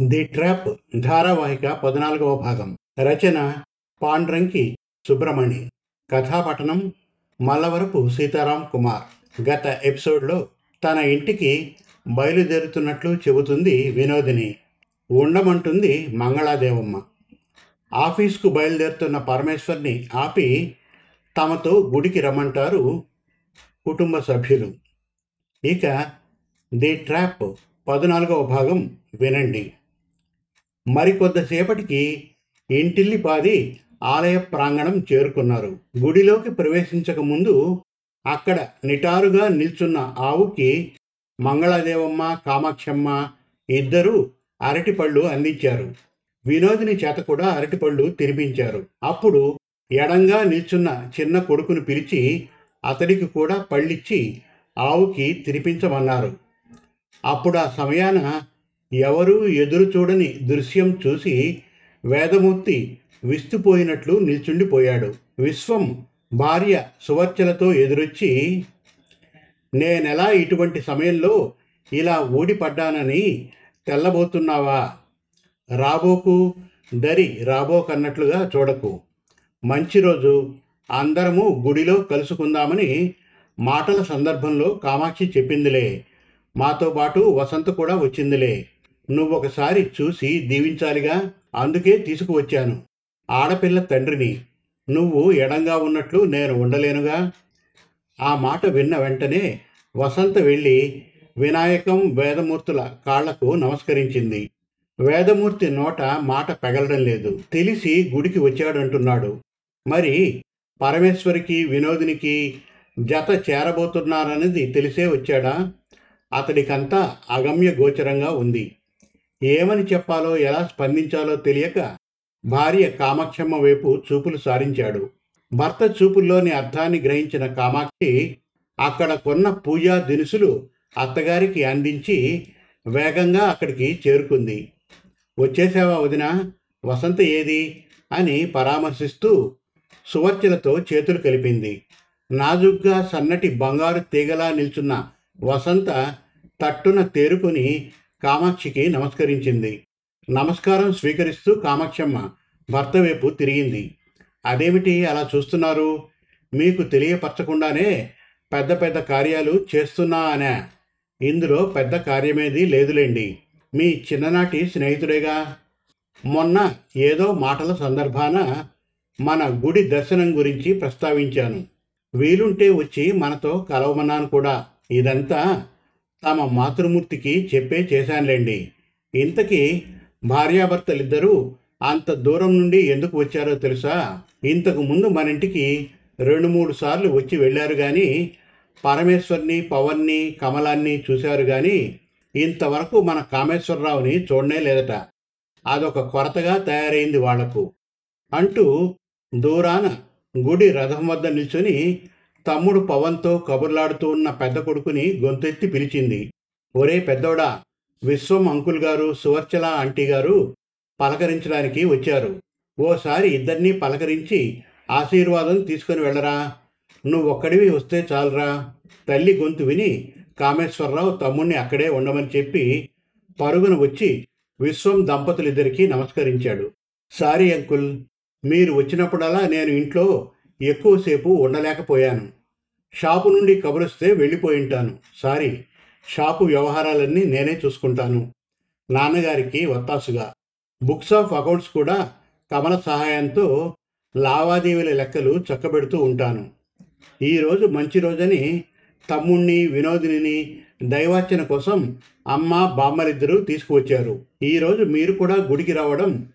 The trap ధారావాహిక పద్నాలుగవ భాగం. రచన పాండ్రంకి సుబ్రమణి కథాపఠనం మల్లవరపు సీతారాం కుమార్. గత ఎపిసోడ్లో తన ఇంటికి బయలుదేరుతున్నట్లు చెబుతుంది వినోదిని. ఉండమంటుంది మంగళాదేవమ్మ. ఆఫీస్కు బయలుదేరుతున్న పరమేశ్వర్ని ఆపి తమతో గుడికి రమ్మంటారు కుటుంబ సభ్యులు. ఇక ది ట్రాప్ పద్నాలుగవ భాగం వినండి. మరికొద్దిసేపటికి ఇంటిల్లిపాది ఆలయ ప్రాంగణం చేరుకున్నారు. గుడిలోకి ప్రవేశించక ముందు అక్కడ నిటారుగా నిల్చున్న ఆవుకి మంగళదేవమ్మ కామాక్షమ్మ ఇద్దరూ అరటిపళ్ళు అందించారు. వినోదిని చేత కూడా అరటిపళ్ళు తినిపించారు. అప్పుడు ఎడంగా నిల్చున్న చిన్న కొడుకును పిలిచి అతడికి కూడా పళ్ళిచ్చి ఆవుకి తినిపించమన్నారు. అప్పుడు ఆ సమయాన ఎవరూ ఎదురు చూడని దృశ్యం చూసి వేదమూర్తి విస్తుపోయినట్లు నిల్చుండిపోయాడు. విశ్వం భార్య సువర్చలతో ఎదురొచ్చి నేనెలా ఇటువంటి సమయంలో ఇలా ఊడిపడ్డానని తెల్లబోతున్నావా? రాబోకు దరి రాబోకన్నట్లుగా చూడకు. మంచి రోజు. అందరము గుడిలో కలుసుకుందామని మాటల సందర్భంలో కామాక్షి చెప్పిందిలే. మాతో పాటు వసంత కూడా వచ్చిందిలే. నువ్వొకసారి చూసి దీవించాలిగా? అందుకే తీసుకువచ్చాను. ఆడపిల్ల తండ్రిని నువ్వు ఎడంగా ఉన్నట్లు నేను ఉండలేనుగా? ఆ మాట విన్న వెంటనే వసంత వెళ్ళి వినాయకం వేదమూర్తుల కాళ్ళకు నమస్కరించింది. వేదమూర్తి నోట మాట పెగలడం లేదు. తెలిసి గుడికి వచ్చాడంటున్నాడు. మరి పరమేశ్వరికి వినోదినికి జత చేరబోతున్నారన్నది తెలిసే వచ్చాడా? అతడికంతా అగమ్య గోచరంగా ఉంది. ఏమని చెప్పాలో ఎలా స్పందించాలో తెలియక భార్య కామాక్షమ్మ వైపు చూపులు సారించాడు. భర్త చూపుల్లోని అర్థాన్ని గ్రహించిన కామాక్షి అక్కడ కొన్న పూజా దినుసులు అత్తగారికి అందించి వేగంగా అక్కడికి చేరుకుంది. వచ్చేసావా వదిన? వసంత ఏది? అని పరామర్శిస్తూ సువర్చలతో చేతులు కలిపింది. నాజుగ్గా సన్నటి బంగారు తీగలా నిల్చున్న వసంత తట్టున తేరుకుని కామాక్షికి నమస్కరించింది. నమస్కారం స్వీకరిస్తూ కామాక్షమ్మ భర్త వైపు తిరిగింది. అదేమిటి అలా చూస్తున్నారు? మీకు తెలియపరచకుండానే పెద్ద పెద్ద కార్యాలు చేస్తున్నా అనే? ఇందులో పెద్ద కార్యమేది లేదులేండి. మీ చిన్ననాటి స్నేహితుడేగా? మొన్న ఏదో మాటల సందర్భాన మన గుడి దర్శనం గురించి ప్రస్తావించాను. వీలుంటే వచ్చి మనతో కలవమన్నాను కూడా. ఇదంతా తమ మాతృమూర్తికి చెప్పే చేశానులేండి. ఇంతకీ భార్యాభర్తలిద్దరూ అంత దూరం నుండి ఎందుకు వచ్చారో తెలుసా? ఇంతకు ముందు మన ఇంటికి రెండు మూడు సార్లు వచ్చి వెళ్ళారు కానీ పరమేశ్వర్ని పవన్ని కమలాన్ని చూశారు కానీ ఇంతవరకు మన కామేశ్వరరావుని చూడనే లేదట. అదొక కొరతగా తయారైంది వాళ్ళకు. అంటూ దూరాన గుడి రథం వద్ద నిల్చొని తమ్ముడు పవన్తో కబుర్లాడుతూ ఉన్న పెద్ద కొడుకుని గొంతెత్తి పిలిచింది. ఒరే పెద్దోడా విశ్వం అంకుల్ గారు సువర్చల ఆంటీ గారు పలకరించడానికి వచ్చారు. ఓసారి ఇద్దరినీ పలకరించి ఆశీర్వాదం తీసుకుని వెళ్ళరా. నువ్వొక్కడివి వస్తే చాలరా. తల్లి గొంతు విని కామేశ్వరరావు తమ్ముణ్ణి అక్కడే ఉండమని చెప్పి పరుగున వచ్చి విశ్వం దంపతులిద్దరికీ నమస్కరించాడు. సారీ అంకుల్ మీరు వచ్చినప్పుడల్లా నేను ఇంట్లో ఎక్కువసేపు ఉండలేకపోయాను. షాపు నుండి కబురిస్తే వెళ్ళిపోయి ఉంటాను సారీ షాపు వ్యవహారాలన్నీ నేనే చూసుకుంటాను. నాన్నగారికి వత్తాసుగా. బుక్స్ ఆఫ్ అకౌంట్స్ కూడా కమల సహాయంతో లావాదేవీల లెక్కలు చక్కబెడుతూ ఉంటాను. ఈరోజు మంచి రోజని తమ్ముణ్ణి వినోదిని దైవార్చన కోసం అమ్మ బామ్మలిద్దరూ తీసుకువచ్చారు. ఈరోజు మీరు కూడా గుడికి రావడం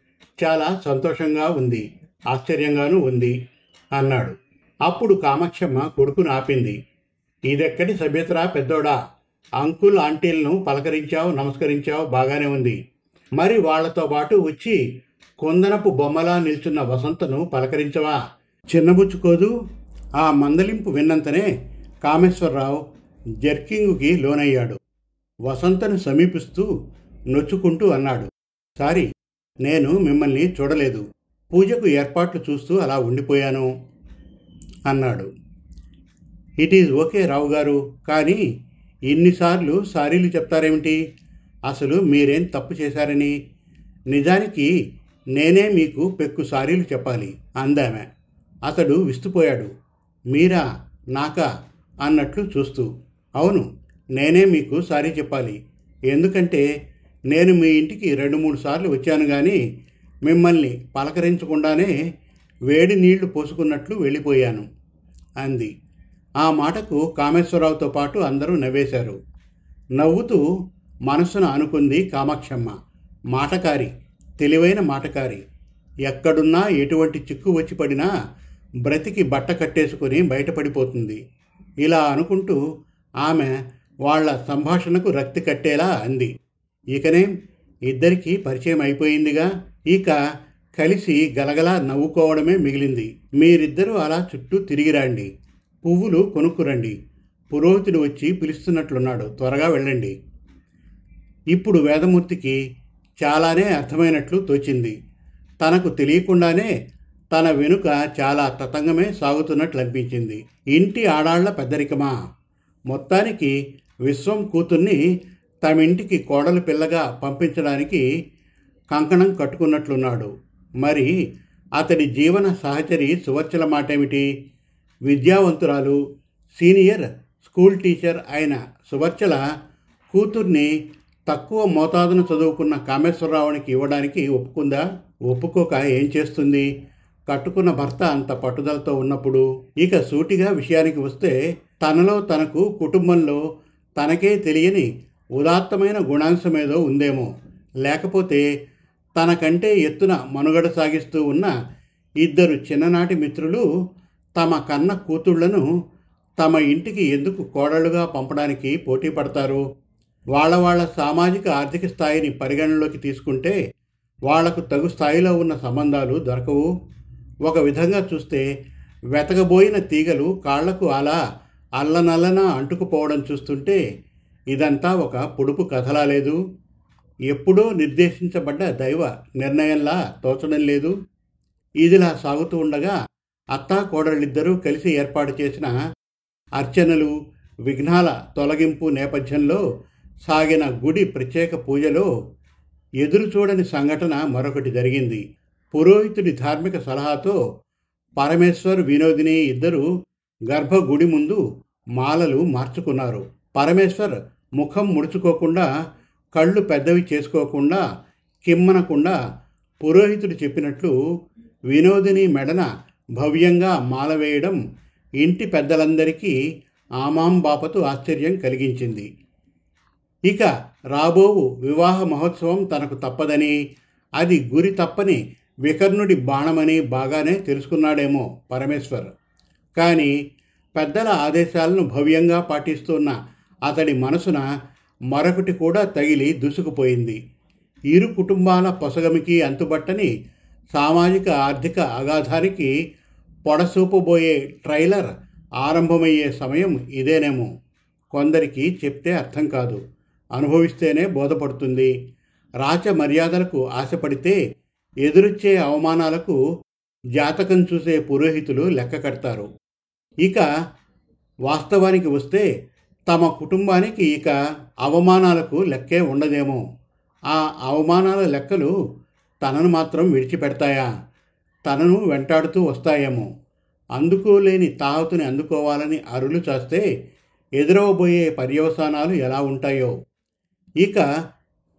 చాలా సంతోషంగా ఉంది ఆశ్చర్యంగానూ ఉంది అన్నాడు. అప్పుడు కామాక్షమ్మ కొడుకును ఆపింది. ఇదెక్కడి సభ్యతరా పెద్దోడా? అంకుల్ ఆంటీలను పలకరించావు నమస్కరించావు బాగానే ఉంది. మరి వాళ్ళతో పాటు వచ్చి కొందనపు బొమ్మలా నిల్చున్న వసంతను పలకరించవా? చిన్నబుచ్చుకోదు? ఆ మందలింపు విన్నంతనే కామేశ్వరరావు జర్కింగుకి లోనయ్యాడు. వసంతను సమీపిస్తూ నొచ్చుకుంటూ అన్నాడు. సారీ నేను మిమ్మల్ని చూడలేదు. పూజకు ఏర్పాట్లు చూస్తూ అలా ఉండిపోయాను. అన్నాడు. ఇట్ ఈజ్ ఓకే రావు గారు కానీ ఇన్నిసార్లు సారీలు చెప్తారేమిటి? అసలు మీరేం తప్పు చేశారని? నిజానికి నేనే మీకు పెక్కు సారీలు చెప్పాలి అందామె. అతడు విస్తుపోయాడు. మీరా నాకా? అన్నట్లు చూస్తూ. అవును నేనే మీకు సారీ చెప్పాలి. ఎందుకంటే నేను మీ ఇంటికి రెండు మూడు సార్లు వచ్చాను కానీ మిమ్మల్ని పలకరించకుండానే వేడి నీళ్ళు పోసుకున్నట్లు వెళ్ళిపోయాను అంది. ఆ మాటకు కామేశ్వరరావుతో పాటు అందరూ నవ్వేశారు. నవ్వుతూ మనసును అనుకుంది కామాక్షమ్మ. మాటకారి తెలివైన మాటకారి. ఎక్కడున్నా ఎటువంటి చిక్కు వచ్చి పడినా బ్రతికి బట్ట కట్టేసుకొని బయటపడిపోతుంది. ఇలా అనుకుంటూ ఆమె వాళ్ళ సంభాషణకు రక్తి కట్టేలా అంది. ఇకనే ఇద్దరికీ పరిచయం అయిపోయిందిగా ఇక కలిసి గలగలా నవ్వుకోవడమే మిగిలింది. మీరిద్దరూ అలా చుట్టూ తిరిగిరండి పువ్వులు కొనుక్కురండి. పురోహితుడు వచ్చి పిలుస్తున్నట్లున్నాడు. త్వరగా వెళ్ళండి. ఇప్పుడు వేదమూర్తికి చాలానే అర్థమైనట్లు తోచింది. తనకు తెలియకుండానే తన వెనుక చాలా తతంగమే సాగుతున్నట్లు అనిపించింది. ఇంటి ఆడాళ్ళ పెద్దరికమా? మొత్తానికి విశ్వం కూతుర్ని తమ ఇంటికి కోడలు పిల్లగా పంపించడానికి కంకణం కట్టుకున్నట్లున్నాడు. మరి అతడి జీవన సహచరి సువర్చల మాటేమిటి? విద్యావంతురాలు సీనియర్ స్కూల్ టీచర్ అయిన సువర్చల కూతుర్ని తక్కువ మోతాదును చదువుకున్న కామేశ్వరరావునికి ఇవ్వడానికి ఒప్పుకుందా? ఒప్పుకోక ఏం చేస్తుంది? కట్టుకున్న భర్త అంత పట్టుదలతో ఉన్నప్పుడు ఇక సూటిగా విషయానికి వస్తే తనలో తనకు కుటుంబంలో తనకే తెలియని ఉదాత్తమైన గుణాంశమేదో ఉందేమో. లేకపోతే తనకంటే ఎత్తున మనుగడ సాగిస్తూ ఉన్న ఇద్దరు చిన్ననాటి మిత్రులు తమ కన్న కూతుళ్ళను తమ ఇంటికి ఎందుకు కోడలుగా పంపడానికి పోటీ పడతారు? వాళ్ళ వాళ్ళ సామాజిక ఆర్థిక స్థాయిని పరిగణనలోకి తీసుకుంటే వాళ్ళకు తగు స్థాయిలో ఉన్న సంబంధాలు దొరకవు. ఒక విధంగా చూస్తే వెతకబోయిన తీగలు కాళ్ళకు అలా అల్లనల్లన అంటుకుపోవడం చూస్తుంటే ఇదంతా ఒక పొడుపు కథలా లేదు. ఎప్పుడో నిర్దేశించబడ్డ దైవ నిర్ణయంలా తోచడం లేదు. ఇదిలా సాగుతూ ఉండగా అత్తా కోడళ్ళిద్దరూ కలిసి ఏర్పాటు చేసిన అర్చనలు విఘ్నాల తొలగింపు నేపథ్యంలో సాగిన గుడి ప్రత్యేక పూజలో ఎదురు చూడని సంఘటన మరొకటి జరిగింది. పురోహితుడి ధార్మిక సలహాతో పరమేశ్వర్ వినోదిని ఇద్దరు గర్భగుడి ముందు మాలలు మార్చుకున్నారు. పరమేశ్వర్ ముఖం ముడుచుకోకుండా కళ్ళు పెద్దవి చేసుకోకుండా కిమ్మనకుండా పురోహితుడు చెప్పినట్లు వినోదిని మెడన భవ్యంగా మాల వేయడం ఇంటి పెద్దలందరికీ ఆమాంబాపతు ఆశ్చర్యం కలిగించింది. ఇక రాబోవు వివాహ మహోత్సవం తనకు తప్పదని అది గురి తప్పని వికర్ణుడి బాణమని బాగానే తెలుసుకున్నాడేమో పరమేశ్వర్. కానీ పెద్దల ఆదేశాలను భవ్యంగా పాటిస్తున్న అతడి మనసున మరొకటి కూడా తగిలి దూసుకుపోయింది. ఇరు కుటుంబాల పొసగమికి అంతుబట్టని సామాజిక ఆర్థిక అగాధానికి పొడసూపబోయే ట్రైలర్ ఆరంభమయ్యే సమయం ఇదేనేమో. కొందరికి చెప్తే అర్థం కాదు. అనుభవిస్తేనే బోధపడుతుంది. రాచ మర్యాదలకు ఆశపడితే ఎదురొచ్చే అవమానాలకు జాతకం చూసే పురోహితులు లెక్క కడతారు ఇక వాస్తవానికి వస్తే తమ కుటుంబానికి ఇక అవమానాలకు లెక్కే ఉండదేమో. ఆ అవమానాల లెక్కలు తనను మాత్రం విడిచిపెడతాయా? తనను వెంటాడుతూ వస్తాయేమో. అందుకోలేని తాహతుని అందుకోవాలని అరులు చేస్తే ఎదురవబోయే పర్యవసానాలు ఎలా ఉంటాయో. ఇక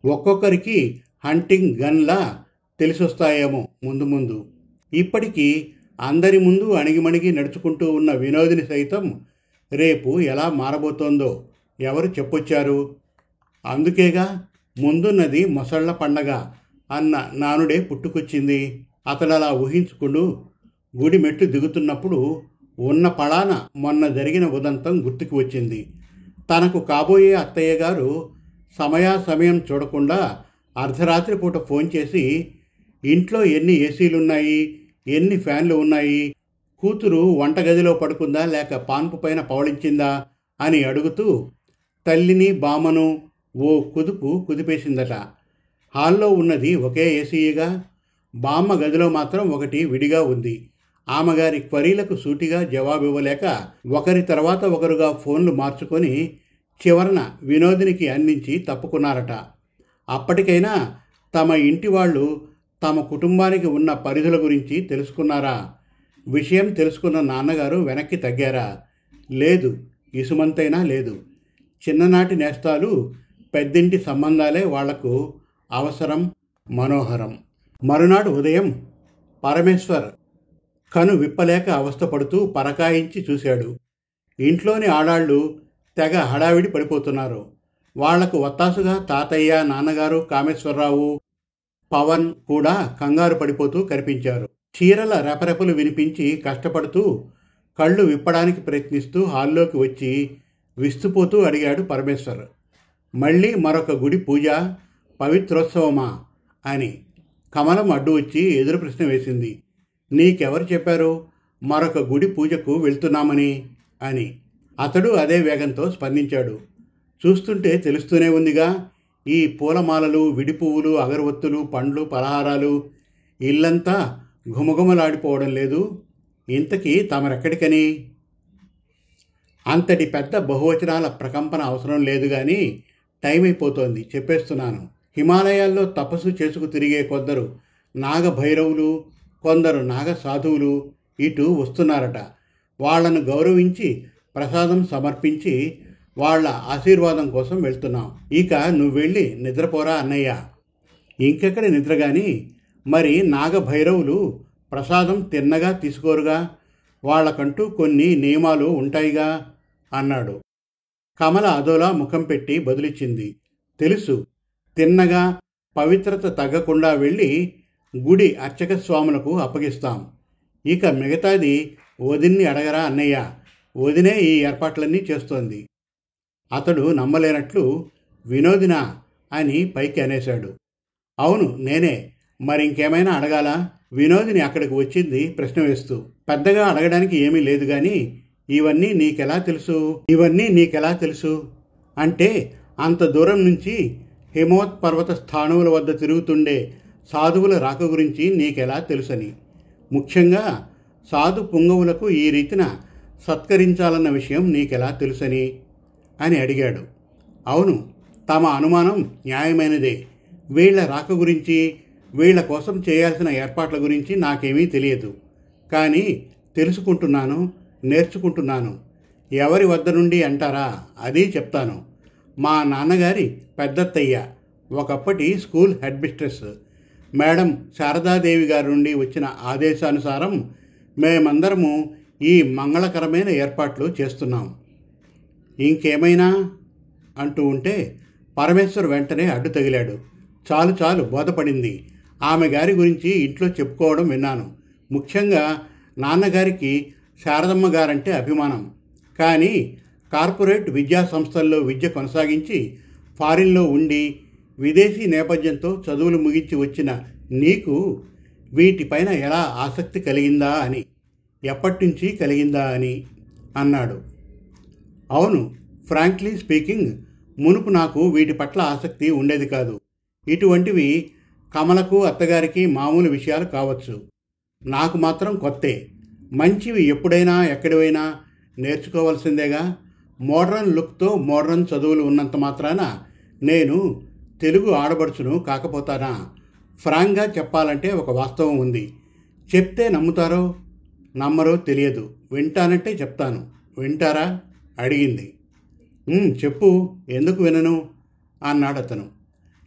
ఒక్కొక్కరికి హంటింగ్ గన్లా తెలిసొస్తాయేమో ముందు ముందు. ఇప్పటికీ అందరి ముందు అణిగిమణిగి నడుచుకుంటూ ఉన్న వినోదిని సైతం రేపు ఎలా మారబోతోందో ఎవరు చెప్పొచ్చారు? అందుకేగా ముందున్నది మొసళ్ళ పండగ అన్న నానుడే పుట్టుకొచ్చింది. అతడలా ఊహించుకుంటూ గుడి మెట్టు దిగుతున్నప్పుడు ఉన్న పళాన మొన్న జరిగిన ఉదంతం గుర్తుకు వచ్చింది. తనకు కాబోయే అత్తయ్య గారు సమయాసమయం చూడకుండా అర్ధరాత్రి పూట ఫోన్ చేసి ఇంట్లో ఎన్ని ఏసీలున్నాయి? ఎన్ని ఫ్యాన్లు ఉన్నాయి? కూతురు వంటగదిలో పడుకుందా లేక పాన్పు పైన పవళించిందా అని అడుగుతూ తల్లిని బామను ఓ కుదుపు కుదిపేసిందట. హాల్లో ఉన్నది ఒకే ఏసీగా బామ్మ గదిలో మాత్రం ఒకటి విడిగా ఉంది. ఆమెగారి క్వరీలకు సూటిగా జవాబివ్వలేక ఒకరి తర్వాత ఒకరుగా ఫోన్లు మార్చుకొని చివరన వినోదినికి అందించి తప్పుకున్నారట. అప్పటికైనా తమ ఇంటి వాళ్ళు తమ కుటుంబానికి ఉన్న పరిధుల గురించి తెలుసుకున్నారా? విషయం తెలుసుకున్న నాన్నగారు వెనక్కి తగ్గారా? లేదు ఇసుమంతైనా లేదు. చిన్ననాటి నేస్తాలు పెద్దింటి సంబంధాలే వాళ్ళకు అవసరం మనోహరం. మరునాడు ఉదయం పరమేశ్వర్ కను విప్పలేక అవస్థపడుతూ పరకాయించి చూశాడు. ఇంట్లోని ఆడాళ్ళు తెగ హడావిడి పడిపోతున్నారు. వాళ్ళకు వత్తాసుగా తాతయ్య నాన్నగారు కామేశ్వరరావు పవన్ కూడా కంగారు పడిపోతూ కనిపించారు. చీరల రెపరెపలు వినిపించి కష్టపడుతూ కళ్ళు విప్పడానికి ప్రయత్నిస్తూ హాల్లోకి వచ్చి విస్తుపోతూ అడిగాడు పరమేశ్వర్. మళ్ళీ మరొక గుడి పూజ పవిత్రోత్సవమా? అని కమలం అడ్డు వచ్చి ఎదురు ప్రశ్న వేసింది. నీకెవరు చెప్పారు? మరొక గుడి పూజకు వెళ్తున్నామని అని. అతడు అదే వేగంతో స్పందించాడు. చూస్తుంటే తెలుస్తూనే ఉందిగా ఈ పూలమాలలు విడి పువ్వులు అగరవత్తులు పండ్లు పలహారాలు ఇల్లంతా ఘుమఘుమలాడిపోవడం లేదు. ఇంతకీ తమరెక్కడికని? అంతటి పెద్ద బహువచనాల ప్రకంపన అవసరం లేదు కానీ టైం అయిపోతోంది చెప్పేస్తున్నాను. హిమాలయాల్లో తపస్సు చేసుకు తిరిగే కొందరు నాగభైరవులు కొందరు నాగ సాధువులు ఇటు వస్తున్నారట. వాళ్ళను గౌరవించి ప్రసాదం సమర్పించి వాళ్ళ ఆశీర్వాదం కోసం వెళ్తున్నాం. ఇక నువ్వు వెళ్ళి నిద్రపోరా అన్నయ్య. ఇంకెక్కడ నిద్ర కానీ మరి నాగభైరవులు ప్రసాదం తిన్నగా తీసుకోరుగా? వాళ్ళకంటూ కొన్ని నియమాలు ఉంటాయిగా? అన్నాడు. కమల అదోలా ముఖం పెట్టి బదులిచ్చింది. తెలుసు తిన్నగా పవిత్రత తగ్గకుండా వెళ్ళి గుడి అర్చక స్వాములకు అప్పగిస్తాం. ఇక మిగతాది వదిన్ని అడగరా అన్నయ్య? వదినే ఈ ఏర్పాట్లన్నీ చేస్తోంది. అతడు నమ్మలేనట్లు వినోదినా అని పైకి అనేశాడు. అవును నేనే. మరి ఇంకేమైనా అడగాలా? వినోదిని అక్కడికి వచ్చింది ప్రశ్న వేస్తూ. పెద్దగా అడగడానికి ఏమీ లేదు కానీ ఇవన్నీ నీకెలా తెలుసు? ఇవన్నీ నీకెలా తెలుసు? అంటే అంత దూరం నుంచి హిమవత్ పర్వత స్థానముల వద్ద తిరుగుతుండే సాధువుల రాక గురించి నీకెలా తెలుసని. ముఖ్యంగా సాధు పుంగవులకు ఈ రీతిన సత్కరించాలన్న విషయం నీకెలా తెలుసని అని అడిగాడు. అవును తమ అనుమానం న్యాయమైనదే. వీళ్ళ రాక గురించి వీళ్ళ కోసం చేయాల్సిన ఏర్పాట్ల గురించి నాకేమీ తెలియదు. కానీ తెలుసుకుంటున్నాను నేర్చుకుంటున్నాను. ఎవరి వద్ద నుండి అంటారా? అది చెప్తాను. మా నాన్నగారి పెద్దత్తయ్య ఒకప్పటి school head mistress. Madam Sharadadevi గారి నుండి వచ్చిన ఆదేశానుసారం మేమందరము ఈ మంగళకరమైన ఏర్పాట్లు చేస్తున్నాం. ఇంకేమైనా? అంటూ ఉంటే పరమేశ్వర్ వెంటనే అడ్డు తగిలాడు. చాలు చాలు బోధపడింది. ఆమె గారి గురించి ఇంట్లో చెప్పుకోవడం విన్నాను. ముఖ్యంగా నాన్నగారికి శారదమ్మ గారంటే అభిమానం. కానీ కార్పొరేట్ విద్యా సంస్థల్లో విద్య కొనసాగించి ఫారిన్లో ఉండి విదేశీ నేపథ్యంతో చదువులు ముగించి వచ్చిన నీకు వీటిపైన ఎలా ఆసక్తి కలిగిందా అని ఎప్పటినుంచి కలిగిందా అని అన్నాడు. అవును ఫ్రాంక్లీ స్పీకింగ్ మునుపు నాకు వీటి పట్ల ఆసక్తి ఉండేది కాదు. ఇటువంటివి కమలకు అత్తగారికి మామూలు విషయాలు కావచ్చు. నాకు మాత్రం కొత్తే. మంచివి ఎప్పుడైనా ఎక్కడివైనా నేర్చుకోవాల్సిందేగా. మోడ్రన్ లుక్తో మోడ్రన్ చదువులు ఉన్నంత మాత్రాన నేను తెలుగు ఆడబడుచును కాకపోతానా? ఫ్రాంక్గా చెప్పాలంటే ఒక వాస్తవం ఉంది. చెప్తే నమ్ముతారో నమ్మరో తెలియదు. వింటానంటే చెప్తాను. వింటారా? అడిగింది. చెప్పు. ఎందుకు వినను? అన్నాడు అతను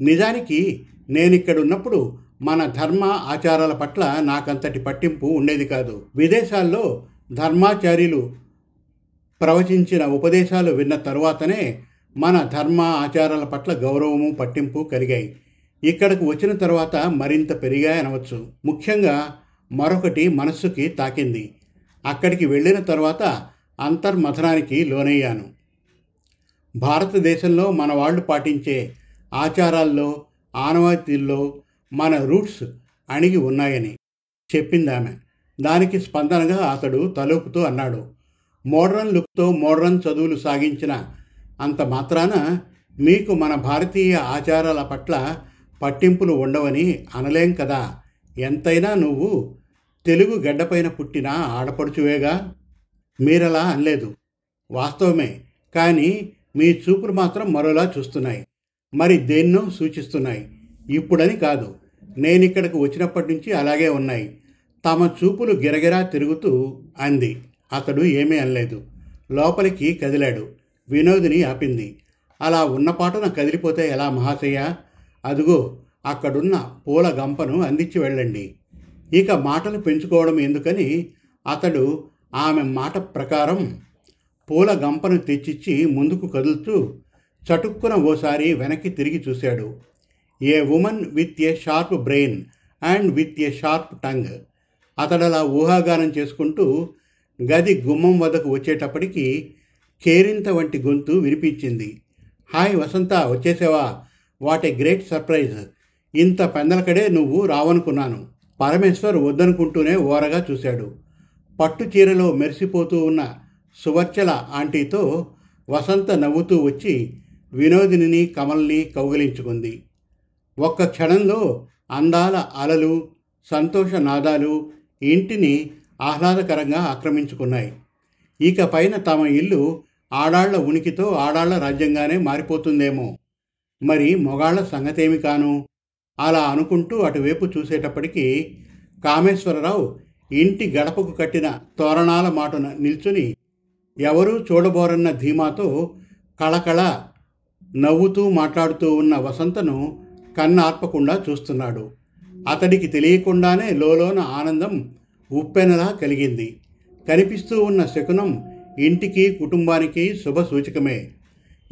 నిజానికి నేను ఇక్కడ ఉన్నప్పుడు మన ధర్మ ఆచారాల పట్ల నాకంతటి పట్టింపు ఉండేది కాదు. విదేశాల్లో ధర్మాచార్యులు ప్రవచించిన ఉపదేశాలు విన్న తరువాతనే మన ధర్మ ఆచారాల పట్ల గౌరవము పట్టింపు కలిగాయి. ఇక్కడకు వచ్చిన తర్వాత మరింత పెరిగాయనవచ్చు ముఖ్యంగా మరొకటి మనస్సుకి తాకింది. అక్కడికి వెళ్ళిన తర్వాత అంతర్మథనానికి లోనయ్యాను. భారతదేశంలో మన వాళ్ళు పాటించే ఆచారాల్లో ఆనవాయితీల్లో మన రూట్స్ అణిగి ఉన్నాయని చెప్పిందామె. దానికి స్పందనగా అతడు తలూపుతూ అన్నాడు మోడ్రన్ లుక్తో మోడ్రన్ చదువులు సాగించిన అంత మాత్రాన మీకు మన భారతీయ ఆచారాల పట్ల పట్టింపులు ఉండవని అనలేం కదా? ఎంతైనా నువ్వు తెలుగు గడ్డపైన పుట్టిన ఆడపడుచువేగా? మీరలా అనలేదు. వాస్తవమే. కానీ మీ చూపులు మాత్రం మరోలా చూస్తున్నాయి. మరి దేన్నో సూచిస్తున్నాయి. ఇప్పుడని కాదు. నేనిక్కడికి వచ్చినప్పటి నుంచి అలాగే ఉన్నాయి. తమ చూపులు గిరగిరా తిరుగుతూ అంది. అతడు ఏమీ అనలేదు. లోపలికి కదిలాడు. వినోదిని ఆపింది. అలా ఉన్నపాటున కదిలిపోతే ఎలా మహాశయ? అదుగో అక్కడున్న పూల గంపను అందించి వెళ్ళండి. ఇక మాటలు పెంచుకోవడం ఎందుకని? అతడు ఆమె మాట ప్రకారం పూల గంపను తెచ్చిచ్చి ముందుకు కదులుతూ చటుక్కున ఓసారి వెనక్కి తిరిగి చూశాడు. A woman with a sharp brain and with a sharp tongue. అతడలా ఊహాగానం చేసుకుంటూ గది గుమ్మం వద్దకు వచ్చేటప్పటికి కేరింత వంటి గొంతు వినిపించింది. హాయ్ వసంత వచ్చేసావా? What a great surprise. ఇంత పెందలకడే నువ్వు రావనుకున్నాను. పరమేశ్వర్ వద్దనుకుంటూనే ఓరగా చూశాడు. పట్టు చీరలో మెరిసిపోతూ ఉన్న సువర్చల ఆంటీతో వసంత నవ్వుతూ వచ్చి వినోదిని కమల్ని కౌగిలించుకుంది. ఒక్క క్షణంలో అందాల అలలు సంతోష నాదాలు ఇంటిని ఆహ్లాదకరంగా ఆక్రమించుకున్నాయి. ఇక పైన తమ ఇల్లు ఆడాళ్ళ ఉనికితో ఆడాళ్ళ రాజ్యంగానే మారిపోతుందేమో. మరి మొగాళ్ళ సంగతేమి కాను? అలా అనుకుంటూ అటువైపు చూసేటప్పటికీ కామేశ్వరరావు ఇంటి గడపకు కట్టిన తోరణాల మాటన నిల్చుని ఎవరూ చూడబోరన్న ధీమాతో కళకళ నవ్వుతూ మాట్లాడుతూ ఉన్న వసంతను కన్నార్పకుండా చూస్తున్నాడు. అతడికి తెలియకుండానే లోలోన ఆనందం ఉప్పెనలా కలిగింది. కనిపిస్తూ ఉన్న శకునం ఇంటికి కుటుంబానికి శుభ సూచకమే.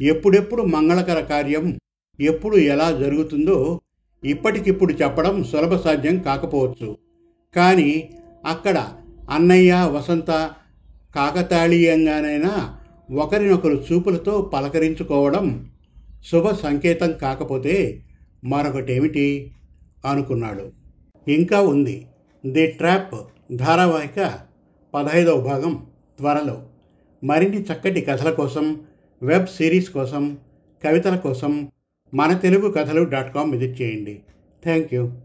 ఎప్పుడెప్పుడు మంగళకర కార్యం ఎప్పుడు ఎలా జరుగుతుందో ఇప్పటికిప్పుడు చెప్పడం సులభ సాధ్యం కాకపోవచ్చు. కానీ అక్కడ అన్నయ్య వసంత కాకతాళీయంగానైనా ఒకరినొకరు చూపులతో పలకరించుకోవడం శుభ సంకేతం కాకపోతే మరొకటేమిటి? అనుకున్నాడు. ఇంకా ఉంది. ది ట్రాప్ ధారావాహిక పదహైదవ భాగం త్వరలో. మరిన్ని చక్కటి కథల కోసం వెబ్ సిరీస్ కోసం కవితల కోసం మన తెలుగు కథలు డాట్ కామ్ విజిట్ చేయండి. Thank you